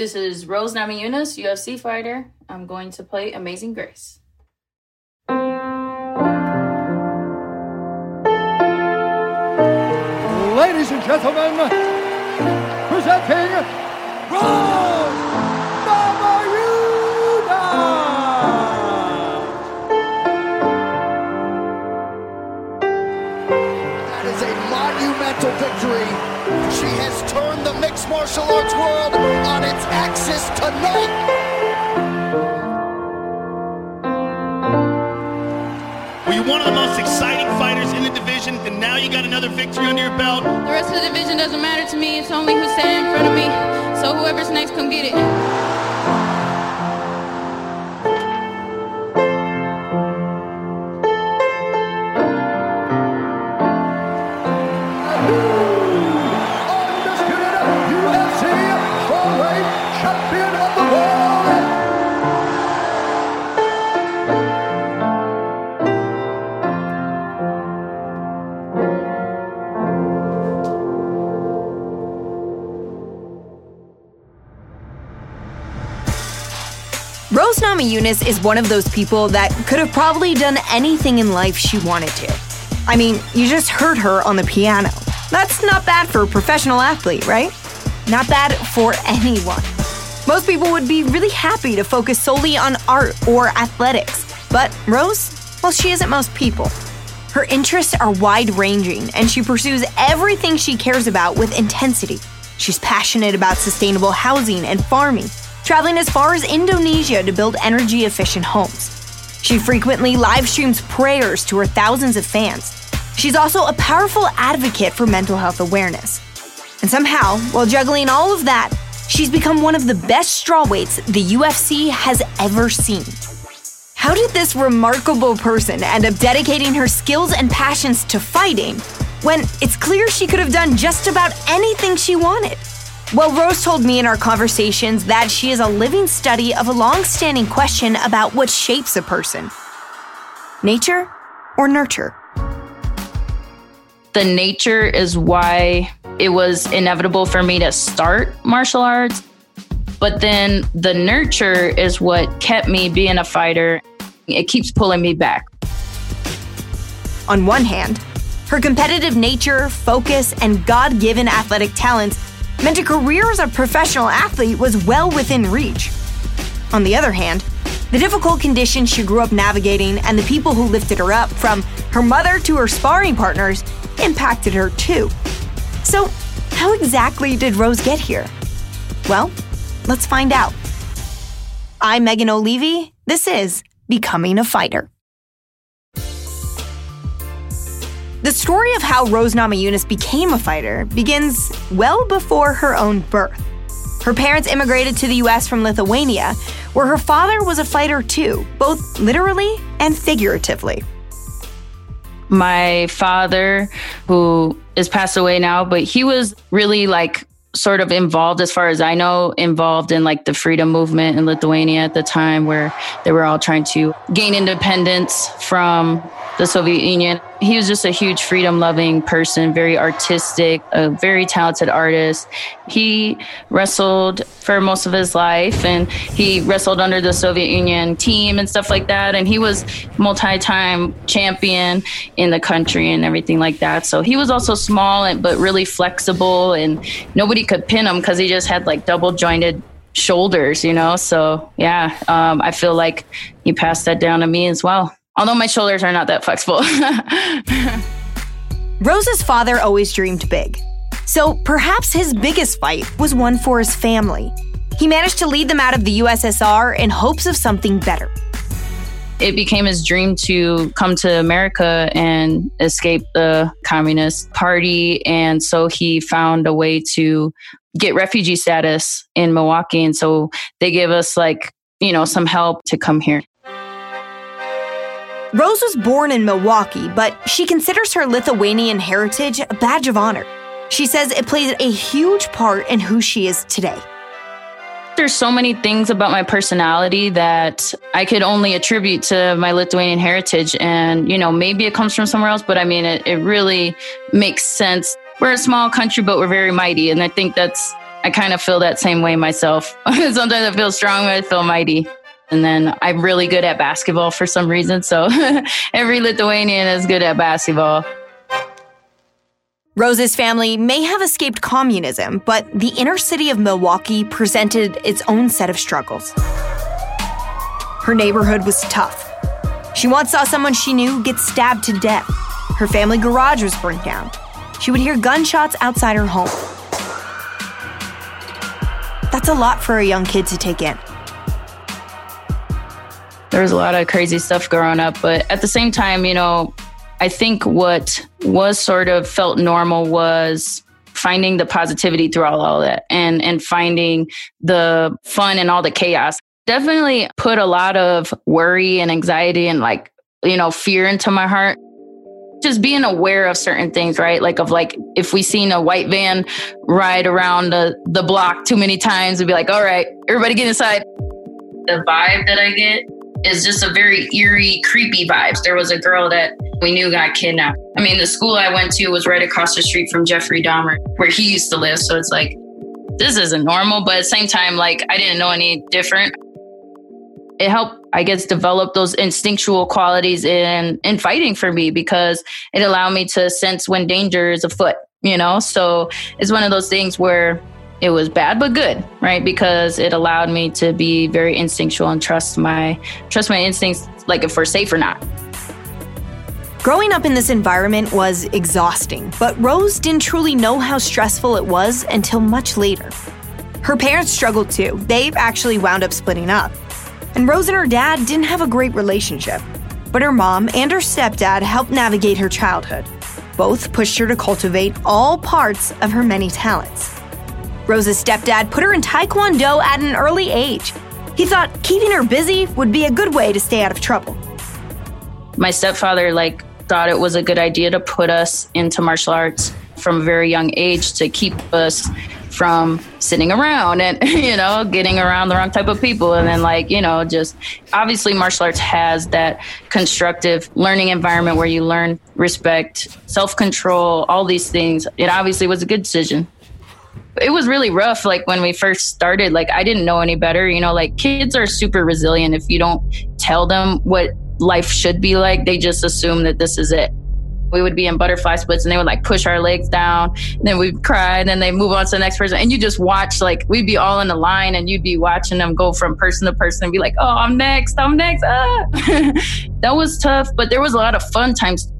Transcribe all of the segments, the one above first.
This is Rose Namajunas, UFC fighter. I'm going to play Amazing Grace. Ladies and gentlemen, martial arts world on its axis tonight. Were you one of the most exciting fighters in the division, and now you got another victory under your belt? The rest of the division doesn't matter to me. It's only who's standing in front of me. So whoever's next, come get it. Namajunas is one of those people that could have probably done anything in life she wanted to. I mean, you just heard her on the piano. That's not bad for a professional athlete, right? Not bad for anyone. Most people would be really happy to focus solely on art or athletics. But Rose, well, she isn't most people. Her interests are wide ranging, and she pursues everything she cares about with intensity. She's passionate about sustainable housing and farming, traveling as far as Indonesia to build energy efficient homes. She frequently live streams prayers to her thousands of fans. She's also a powerful advocate for mental health awareness. And somehow, while juggling all of that, she's become one of the best strawweights the UFC has ever seen. How did this remarkable person end up dedicating her skills and passions to fighting when it's clear she could have done just about anything she wanted? Well, Rose told me in our conversations that she is a living study of a long standing question about what shapes a person nature or nurture. The nature is why it was inevitable for me to start martial arts. But then the nurture is what kept me being a fighter. It keeps pulling me back. On one hand, her competitive nature, focus, and God given athletic talents meant a career as a professional athlete was well within reach. On the other hand, the difficult conditions she grew up navigating and the people who lifted her up, from her mother to her sparring partners, impacted her too. So, how exactly did Rose get here? Well, let's find out. I'm Megan O'Leary. This is Becoming a Fighter. The story of how Rose Namajunas became a fighter begins well before her own birth. Her parents immigrated to the US from Lithuania, where her father was a fighter too, both literally and figuratively. My father, who is passed away now, but he was really like sort of involved, as far as I know, involved in like the freedom movement in Lithuania at the time where they were all trying to gain independence from the Soviet Union. He was just a huge freedom loving person, very artistic, a very talented artist. He wrestled for most of his life and he wrestled under the Soviet Union team and stuff like that. And he was multi time champion in the country and everything like that. So he was also small and but really flexible and nobody could pin him because he just had like double jointed shoulders, you know? So yeah, um, I feel like he passed that down to me as well although my shoulders are not that flexible. Rose's father always dreamed big. So perhaps his biggest fight was one for his family. He managed to lead them out of the USSR in hopes of something better. It became his dream to come to America and escape the Communist Party. And so he found a way to get refugee status in Milwaukee. And so they gave us, like, you know, some help to come here. Rose was born in Milwaukee, but she considers her Lithuanian heritage a badge of honor. She says it plays a huge part in who she is today. There's so many things about my personality that I could only attribute to my Lithuanian heritage. And, you know, maybe it comes from somewhere else, but I mean, it, it really makes sense. We're a small country, but we're very mighty. And I think that's I kind of feel that same way myself. Sometimes I feel strong, I feel mighty. And then I'm really good at basketball for some reason. So every Lithuanian is good at basketball. Rose's family may have escaped communism, but the inner city of Milwaukee presented its own set of struggles. Her neighborhood was tough. She once saw someone she knew get stabbed to death. Her family garage was burnt down. She would hear gunshots outside her home. That's a lot for a young kid to take in. There was a lot of crazy stuff growing up, but at the same time, you know, I think what was sort of felt normal was finding the positivity throughout all that and and finding the fun and all the chaos. Definitely put a lot of worry and anxiety and like you know fear into my heart. Just being aware of certain things right? Like of like if we seen a white van ride around the, the block too many times we'd be like all right everybody get inside. The vibe that i get is just a very eerie creepy vibes there was a girl that we knew got kidnapped. I mean, the school I went to was right across the street from Jeffrey Dahmer, where he used to live. So it's like, this isn't normal. But at the same time, like, I didn't know any different. It helped, I guess, develop those instinctual qualities in, in fighting for me because it allowed me to sense when danger is afoot, you know? So it's one of those things where it was bad but good right because it allowed me to be very instinctual and trust my trust my instincts like if we're safe or not Growing up in this environment was exhausting, but Rose didn't truly know how stressful it was until much later. Her parents struggled too. They actually wound up splitting up. And Rose and her dad didn't have a great relationship. But her mom and her stepdad helped navigate her childhood. Both pushed her to cultivate all parts of her many talents. Rose's stepdad put her in Taekwondo at an early age. He thought keeping her busy would be a good way to stay out of trouble. My stepfather, like, thought it was a good idea to put us into martial arts from a very young age to keep us from sitting around and you know getting around the wrong type of people and then like you know just obviously martial arts has that constructive learning environment where you learn respect self-control all these things it obviously was a good decision it was really rough like when we first started like i didn't know any better you know like kids are super resilient if you don't tell them what life should be like. They just assume that this is it. We would be in butterfly splits and they would like push our legs down. And then we'd cry and then they move on to the next person. And you just watch, like, we'd be all in the line and you'd be watching them go from person to person and be like, oh, I'm next, I'm next. Ah. that was tough, but there was a lot of fun times.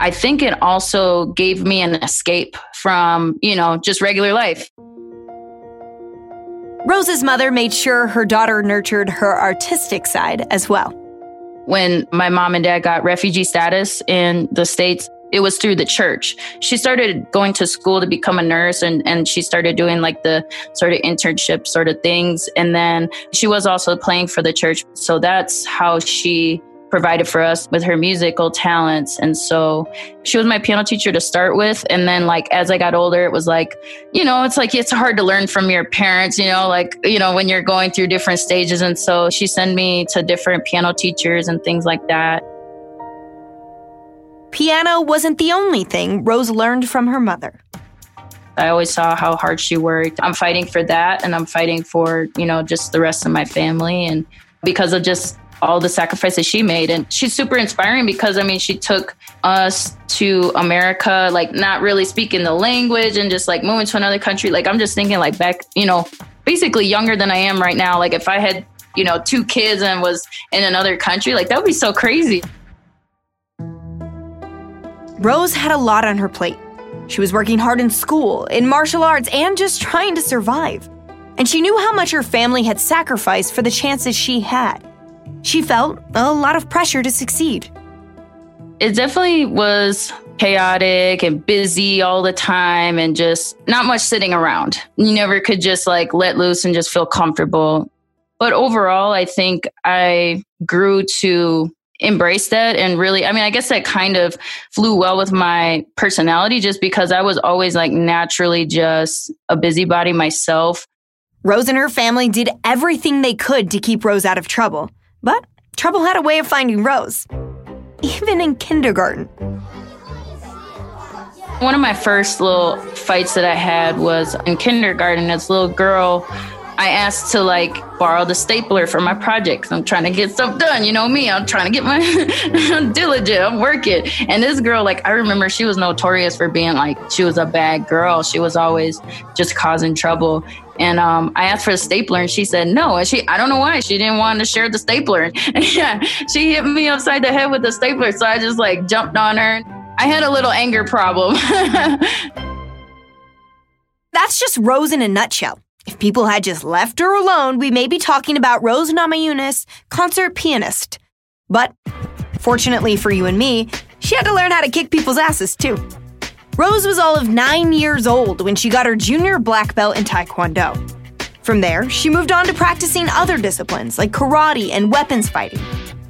I think it also gave me an escape from, you know, just regular life. Rose's mother made sure her daughter nurtured her artistic side as well. When my mom and dad got refugee status in the States, it was through the church. She started going to school to become a nurse and, and she started doing like the sort of internship sort of things. And then she was also playing for the church. So that's how she provided for us with her musical talents. And so she was my piano teacher to start with. And then, like, as I got older, it was like, you know, it's like it's hard to learn from your parents, you know, like, you know, when you're going through different stages. And so she sent me to different piano teachers and things like that. Piano wasn't the only thing Rose learned from her mother. I always saw how hard she worked. I'm fighting for that and I'm fighting for, you know, just the rest of my family. And because of just all the sacrifices she made. And she's super inspiring because, I mean, she took us to America, like not really speaking the language and just like moving to another country. Like, I'm just thinking, like, back, you know, basically younger than I am right now. Like, if I had, you know, two kids and was in another country, like, that would be so crazy. Rose had a lot on her plate. She was working hard in school, in martial arts, and just trying to survive. And she knew how much her family had sacrificed for the chances she had. She felt a lot of pressure to succeed. It definitely was chaotic and busy all the time and just not much sitting around. You never could just like let loose and just feel comfortable. But overall, I think I grew to embrace that and really, I mean, I guess that kind of flew well with my personality just because I was always like naturally just a busybody myself. Rose and her family did everything they could to keep Rose out of trouble. But trouble had a way of finding Rose, even in kindergarten. One of my first little fights that I had was in kindergarten. A little girl, I asked to like borrow the stapler for my project. I'm trying to get stuff done. You know me, I'm trying to get my diligent. I'm working. And this girl, like, I remember she was notorious for being like, she was a bad girl. She was always just causing trouble. And um, I asked for a stapler and she said no. And she, I don't know why, she didn't want to share the stapler. Yeah, she hit me upside the head with the stapler. So I just like jumped on her. I had a little anger problem. That's just Rose in a nutshell. If people had just left her alone, we may be talking about Rose Namajunas, concert pianist. But fortunately for you and me, she had to learn how to kick people's asses too. Rose was all of nine years old when she got her junior black belt in Taekwondo. From there, she moved on to practicing other disciplines like karate and weapons fighting.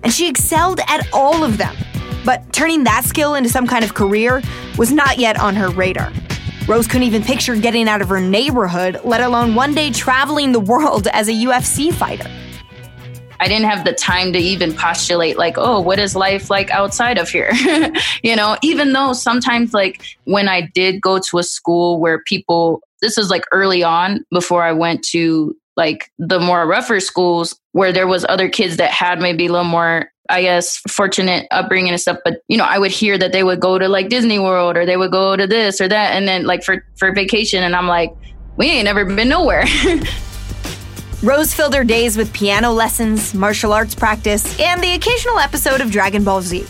And she excelled at all of them. But turning that skill into some kind of career was not yet on her radar. Rose couldn't even picture getting out of her neighborhood, let alone one day traveling the world as a UFC fighter. I didn't have the time to even postulate, like, oh, what is life like outside of here? you know, even though sometimes, like, when I did go to a school where people, this is like early on before I went to like the more rougher schools where there was other kids that had maybe a little more I guess fortunate upbringing and stuff, but you know, I would hear that they would go to like Disney World or they would go to this or that, and then like for for vacation, and I'm like, we ain't never been nowhere. Rose filled her days with piano lessons, martial arts practice, and the occasional episode of Dragon Ball Z.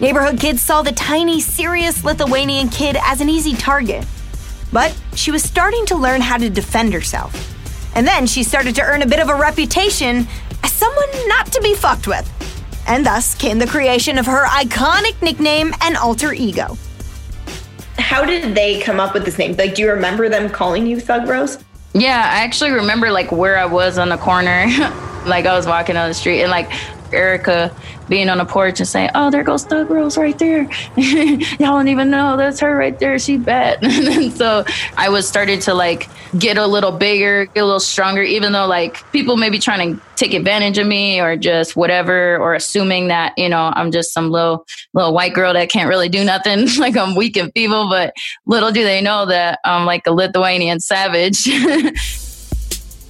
Neighborhood kids saw the tiny, serious Lithuanian kid as an easy target. But she was starting to learn how to defend herself. And then she started to earn a bit of a reputation as someone not to be fucked with and thus came the creation of her iconic nickname and alter ego. How did they come up with this name? Like, do you remember them calling you Thug Rose? Yeah, I actually remember like where I was on the corner. like I was walking on the street and like Erica being on the porch and saying, "Oh, there goes Thug Rose right there." Y'all don't even know that's her right there. She's bad. and so I was started to like get a little bigger, get a little stronger, even though like people may be trying to take advantage of me or just whatever, or assuming that you know I'm just some little little white girl that can't really do nothing, like I'm weak and feeble. But little do they know that I'm like a Lithuanian savage.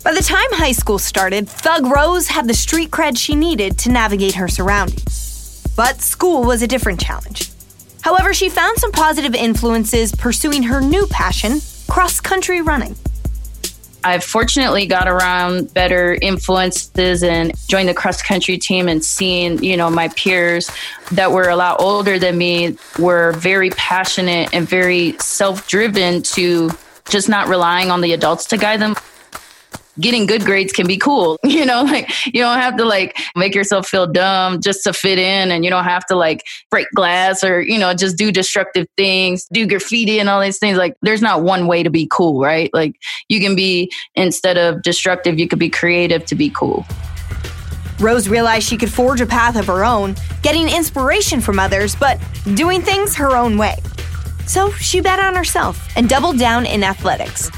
By the time high school started, Thug Rose had the street cred she needed to navigate her surroundings. But school was a different challenge. However, she found some positive influences pursuing her new passion cross country running. I've fortunately got around better influences and joined the cross country team and seeing, you know, my peers that were a lot older than me were very passionate and very self driven to just not relying on the adults to guide them getting good grades can be cool. You know, like you don't have to like make yourself feel dumb just to fit in and you don't have to like break glass or, you know, just do destructive things, do graffiti and all these things. Like there's not one way to be cool, right? Like you can be instead of destructive, you could be creative to be cool. Rose realized she could forge a path of her own, getting inspiration from others, but doing things her own way. So she bet on herself and doubled down in athletics.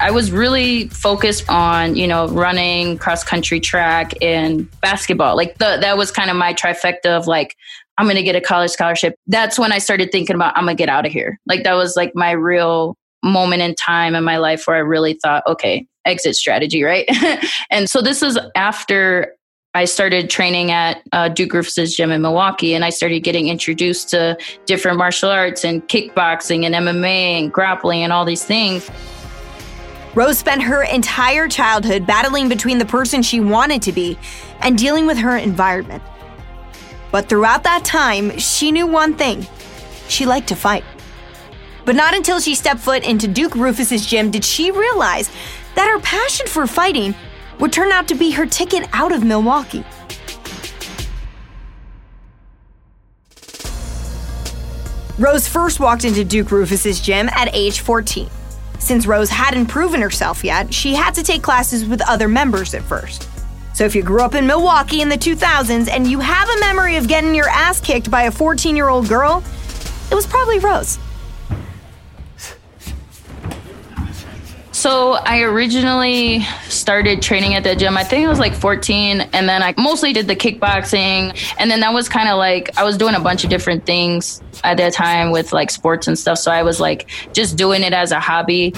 I was really focused on, you know, running, cross country track, and basketball. Like the, that was kind of my trifecta of like, I'm going to get a college scholarship. That's when I started thinking about, I'm going to get out of here. Like that was like my real moment in time in my life where I really thought, okay, exit strategy, right? and so this is after I started training at uh, Duke Roufus's gym in Milwaukee, and I started getting introduced to different martial arts and kickboxing and MMA and grappling and all these things. Rose spent her entire childhood battling between the person she wanted to be and dealing with her environment. But throughout that time, she knew one thing she liked to fight. But not until she stepped foot into Duke Roufus's gym did she realize that her passion for fighting would turn out to be her ticket out of Milwaukee. Rose first walked into Duke Roufus's gym at age 14. Since Rose hadn't proven herself yet, she had to take classes with other members at first. So if you grew up in Milwaukee in the 2000s and you have a memory of getting your ass kicked by a 14 year old girl, it was probably Rose. So I originally started training at the gym. I think I was like 14, and then I mostly did the kickboxing, and then that was kind of like I was doing a bunch of different things at that time with like sports and stuff. So I was like just doing it as a hobby.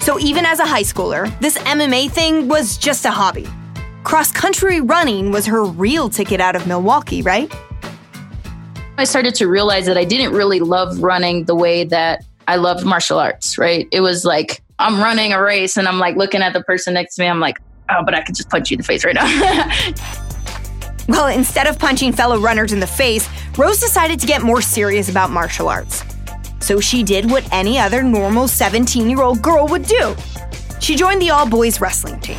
So even as a high schooler, this MMA thing was just a hobby. Cross country running was her real ticket out of Milwaukee, right? I started to realize that I didn't really love running the way that I loved martial arts, right? It was like I'm running a race and I'm like looking at the person next to me. I'm like, oh, but I could just punch you in the face right now. Well, instead of punching fellow runners in the face, Rose decided to get more serious about martial arts. So she did what any other normal 17 year old girl would do she joined the all boys wrestling team.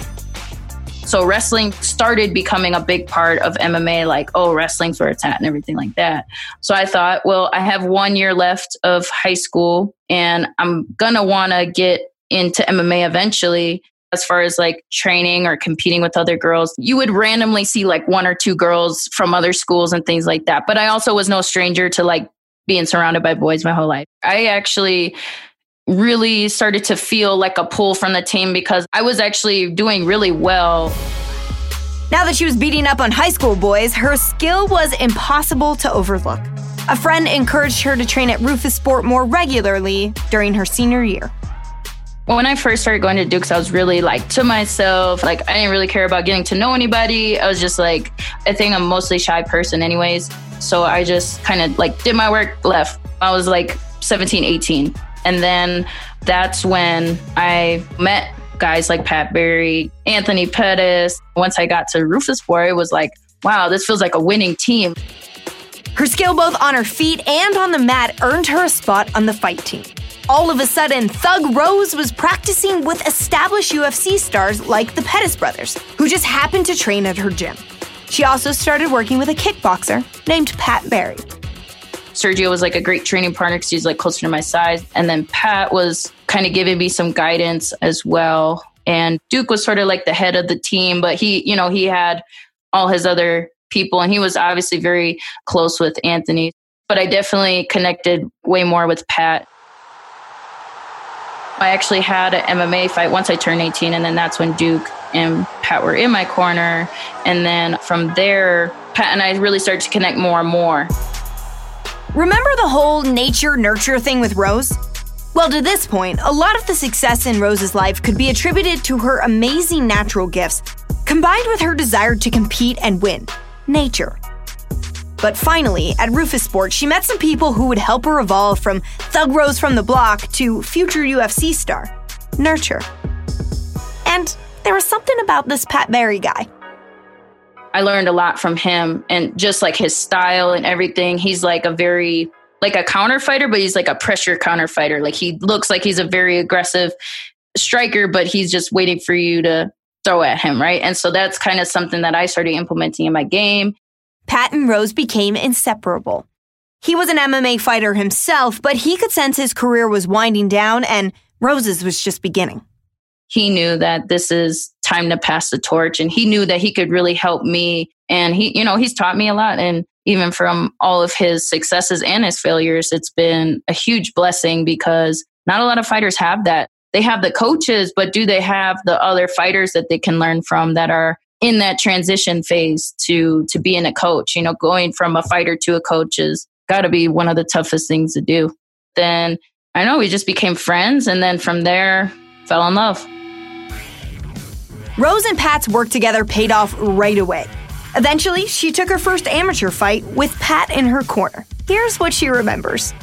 so wrestling started becoming a big part of MMA, like, oh, wrestling's where it's at and everything like that. So I thought, well, I have one year left of high school and I'm gonna wanna get into MMA eventually. As far as like training or competing with other girls, you would randomly see like one or two girls from other schools and things like that. But I also was no stranger to like being surrounded by boys my whole life. I actually really started to feel like a pull from the team because I was actually doing really well Now that she was beating up on high school boys, her skill was impossible to overlook. A friend encouraged her to train at Roufusport more regularly during her senior year. when I first started going to Dukes, I was really like to myself. Like I didn't really care about getting to know anybody. I was just like, I think I'm mostly shy person anyways. So I just kind of like did my work, left. I was like 17, 18. And then that's when I met guys like Pat Barry, Anthony Pettis. Once I got to Roufusport, it was like, wow, this feels like a winning team. Her skill both on her feet and on the mat earned her a spot on the fight team. All of a sudden, Thug Rose was practicing with established UFC stars like the Pettis brothers, who just happened to train at her gym. She also started working with a kickboxer named Pat Barry. Sergio was like a great training partner because he's like closer to my size. And then Pat was kind of giving me some guidance as well. And Duke was sort of like the head of the team, but he, you know, he had all his other people and he was obviously very close with Anthony. But I definitely connected way more with Pat. I actually had an MMA fight once I turned 18, and then that's when Duke and Pat were in my corner. And then from there, Pat and I really started to connect more and more. Remember the whole nature nurture thing with Rose? Well, to this point, a lot of the success in Rose's life could be attributed to her amazing natural gifts, combined with her desire to compete and win nature. But finally, at Roufusports, she met some people who would help her evolve from Thug Rose from the block to future UFC star, Nurture. And there was something about this Pat Barry guy. I learned a lot from him and just like his style and everything. He's like a very like a counter fighter, but he's like a pressure counter fighter. Like he looks like he's a very aggressive striker, but he's just waiting for you to throw at him, right? And so that's kind of something that I started implementing in my game. Pat and Rose became inseparable. He was an MMA fighter himself, but he could sense his career was winding down and Rose's was just beginning. He knew that this is time to pass the torch and he knew that he could really help me and he you know he's taught me a lot and even from all of his successes and his failures it's been a huge blessing because not a lot of fighters have that they have the coaches but do they have the other fighters that they can learn from that are in that transition phase to to being a coach you know going from a fighter to a coach is got to be one of the toughest things to do then i know we just became friends and then from there fell in love Rose and Pat's work together paid off right away. Eventually, she took her first amateur fight with Pat in her corner. Here's what she remembers.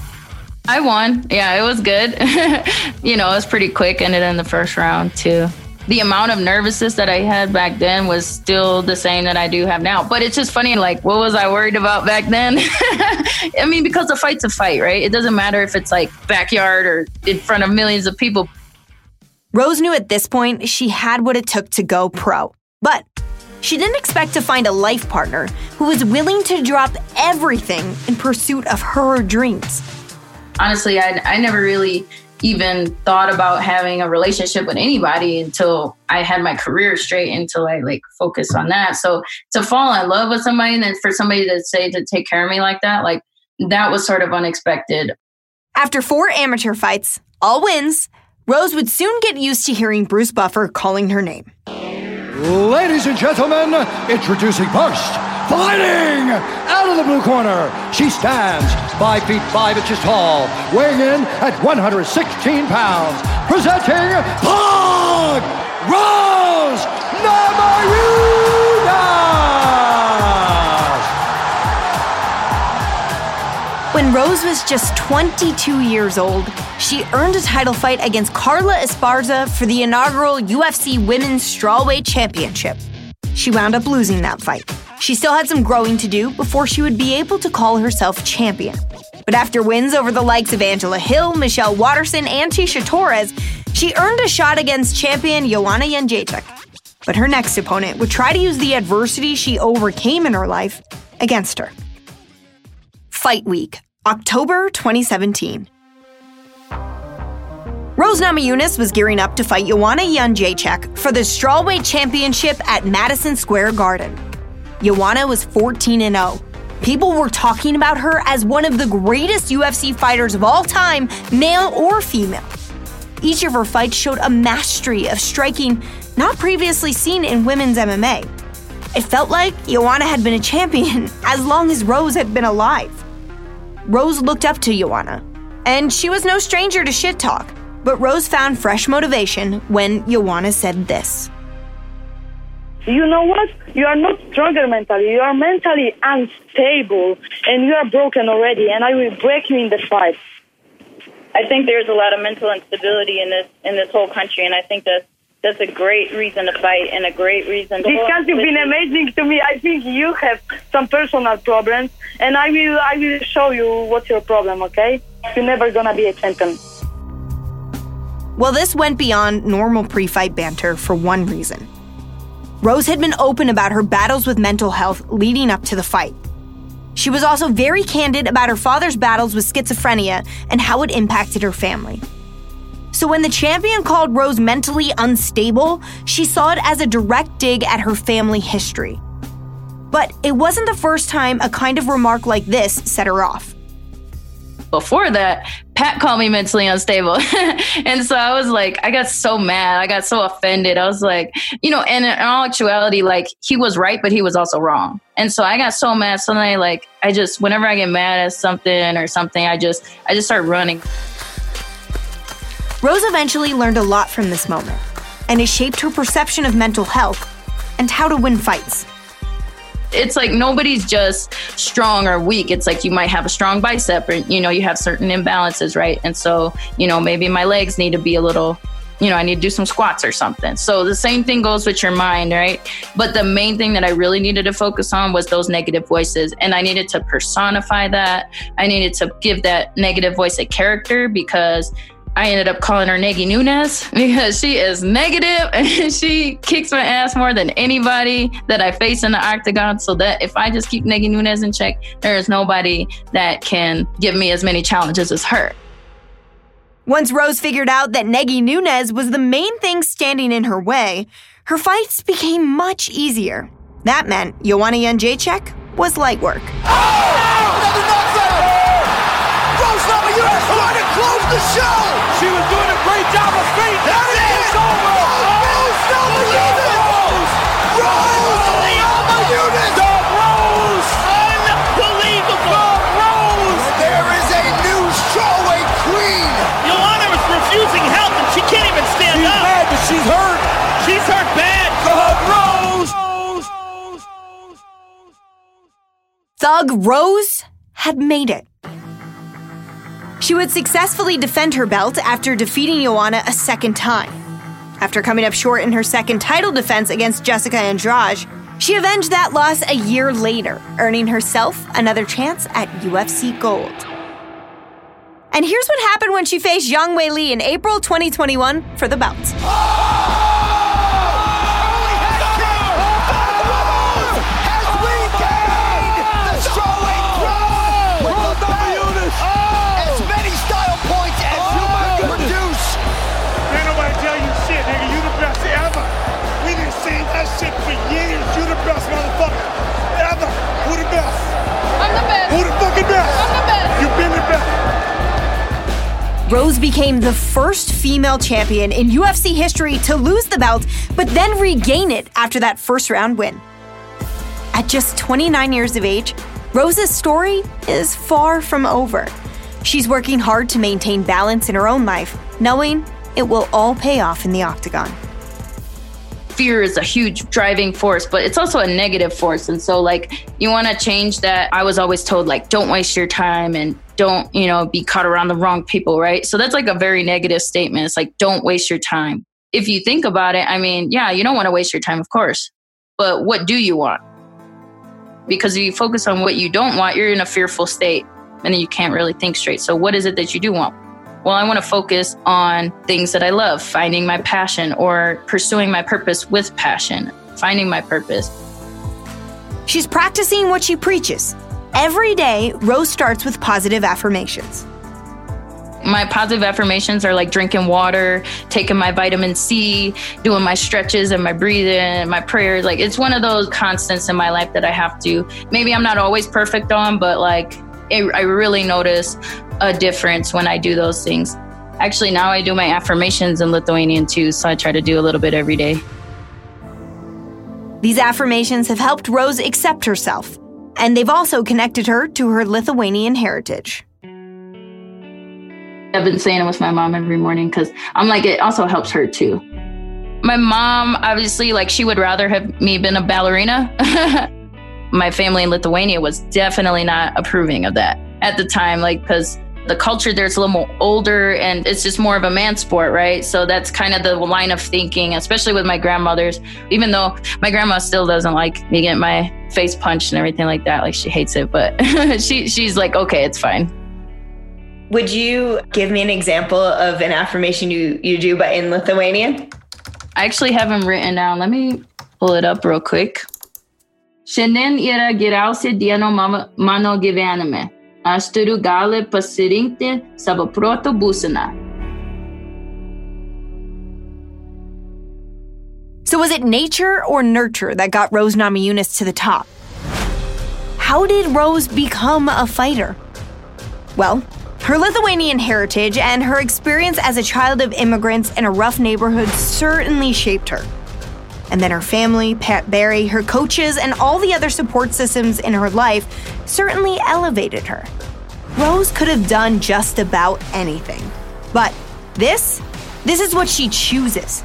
I won. Yeah, it was good. you know, it was pretty quick. Ended in the first round too. The amount of nervousness that I had back then was still the same that I do have now. But it's just funny, like, what was I worried about back then? I mean, because a fight's a fight, right? It doesn't matter if it's like backyard or in front of millions of people. Rose knew at this point she had what it took to go pro. But she didn't expect to find a life partner who was willing to drop everything in pursuit of her dreams. Honestly, I, I never really even thought about having a relationship with anybody until I had my career straight until I like focused on that. So to fall in love with somebody and then for somebody to say to take care of me like that, like that was sort of unexpected. After four amateur fights, all wins, Rose would soon get used to hearing Bruce Buffer calling her name. Ladies and gentlemen, introducing first, fighting out of the blue corner. She stands 5 feet 5 inches tall, weighing in at 116 pounds. Presenting Thug Rose Namajunas! When Rose was just 22 years old, she earned a title fight against Carla Esparza for the inaugural UFC Women's Strawweight Championship. She wound up losing that fight. She still had some growing to do before she would be able to call herself champion. But after wins over the likes of Angela Hill, Michelle Waterson, and Tecia Torres, she earned a shot against champion Joanna Jędrzejczyk. But her next opponent would try to use the adversity she overcame in her life against her. Fight Week, October 2017. Rose Namajunas was gearing up to fight Joanna Jędrzejczyk for the Strawweight Championship at Madison Square Garden. Joanna was 14 and 0. People were talking about her as one of the greatest UFC fighters of all time, male or female. Each of her fights showed a mastery of striking not previously seen in women's MMA. It felt like Joanna had been a champion as long as Rose had been alive. Rose looked up to Joanna, and she was no stranger to shit talk. But Rose found fresh motivation when Joanna said this. You know what? You are not stronger mentally. You are mentally unstable and you are broken already, and I will break you in the fight. I think there's a lot of mental instability in this in this whole country, and I think that's that's a great reason to fight and a great reason to. This country has been amazing to me. I think you have some personal problems, and I will I will show you what's your problem. Okay? You're never gonna be a champion. Well, this went beyond normal pre fight banter for one reason. Rose had been open about her battles with mental health leading up to the fight. She was also very candid about her father's battles with schizophrenia and how it impacted her family. So when the champion called Rose mentally unstable, she saw it as a direct dig at her family history. But it wasn't the first time a kind of remark like this set her off before that, Pat called me mentally unstable. and so I was like, I got so mad. I got so offended. I was like, you know, and in all actuality, like he was right, but he was also wrong. And so I got so mad. Suddenly, like, I just, whenever I get mad at something or something, I just, I just start running. Rose eventually learned a lot from this moment, and it shaped her perception of mental health and how to win fights it's like nobody's just strong or weak. It's like you might have a strong bicep or, you know, you have certain imbalances, right? And so, you know, maybe my legs need to be a little, you know, I need to do some squats or something. So the same thing goes with your mind, right? But the main thing that I really needed to focus on was those negative voices. And I needed to personify that. I needed to give that negative voice a character because I ended up calling her Negi Nunes because she is negative and she kicks my ass more than anybody that I face in the octagon. So that if I just keep Negi Nunes in check, there is nobody that can give me as many challenges as her. Once Rose figured out that Negi Nunes was the main thing standing in her way, her fights became much easier. That meant Joanna Jędrzejczyk was light work. Oh! Namajunas trying to close the show. Rose had made it. She would successfully defend her belt after defeating Joanna a second time. After coming up short in her second title defense against Jessica Andrade, she avenged that loss a year later, earning herself another chance at UFC Gold. And here's what happened when she faced Zhang Weili in April 2021 for the belt. The best. Who the? I'm the best. You been the best. Rose became the first female champion in UFC history to lose the belt, but then regain it after that first round win. At just 29 years of age, Rose's story is far from over. She's working hard to maintain balance in her own life, knowing it will all pay off in the octagon fear is a huge driving force, but it's also a negative force. And so, like, you want to change that. I was always told, like, don't waste your time and don't, you know, be caught around the wrong people, right? So that's like a very negative statement. It's like, don't waste your time. If you think about it, I mean, yeah, you don't want to waste your time, of course, but what do you want? Because if you focus on what you don't want, you're in a fearful state and then you can't really think straight. So, what is it that you do want? Well, I want to focus on things that I love, finding my passion or pursuing my purpose with passion, finding my purpose. She's practicing what she preaches. Every day, Rose starts with positive affirmations. My positive affirmations are like drinking water, taking my vitamin C, doing my stretches and my breathing, my prayers. Like it's one of those constants in my life that I have to. Maybe I'm not always perfect on, but like it, I really notice a difference when I do those things. Actually, now I do my affirmations in Lithuanian too, so I try to do a little bit every day. These affirmations have helped Rose accept herself, and they've also connected her to her Lithuanian heritage. I've been saying it with my mom every morning because I'm like, it also helps her too. My mom, obviously, like, she would rather have me been a ballerina. my family in Lithuania was definitely not approving of that at the time, like, because the culture there's a little more older and it's just more of a man sport, right? So that's kind of the line of thinking, especially with my grandmothers. Even though my grandma still doesn't like me getting my face punched and everything like that, like she hates it, but she she's like, okay, it's fine. Would you give me an example of an affirmation you you do, but in Lithuanian? I actually have them written down. Let me pull it up real quick. Šiandien yra geriausia diena mano gyvenime. Gali pasirinkti savo proto būseną. So was it nature or nurture that got Rose Namajunas to the top? How did Rose become a fighter? Well, her Lithuanian heritage and her experience as a child of immigrants in a rough neighborhood certainly shaped her. And then her family, Pat Barry, her coaches, and all the other support systems in her life certainly elevated her. Rose could have done just about anything. But this, this is what she chooses.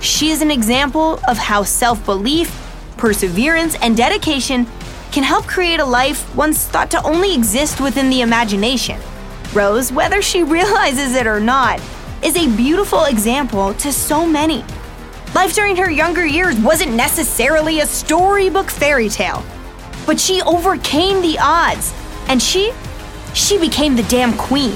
She is an example of how self belief, perseverance, and dedication can help create a life once thought to only exist within the imagination. Rose, whether she realizes it or not, is a beautiful example to so many. Life during her younger years wasn't necessarily a storybook fairy tale, but she overcame the odds, and she she became the damn queen.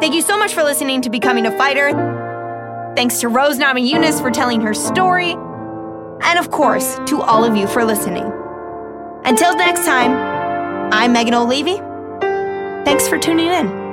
Thank you so much for listening to Becoming a Fighter. Thanks to Rose Namajunas for telling her story. And of course, to all of you for listening. Until next time, I'm Megan O'Leary. Thanks for tuning in.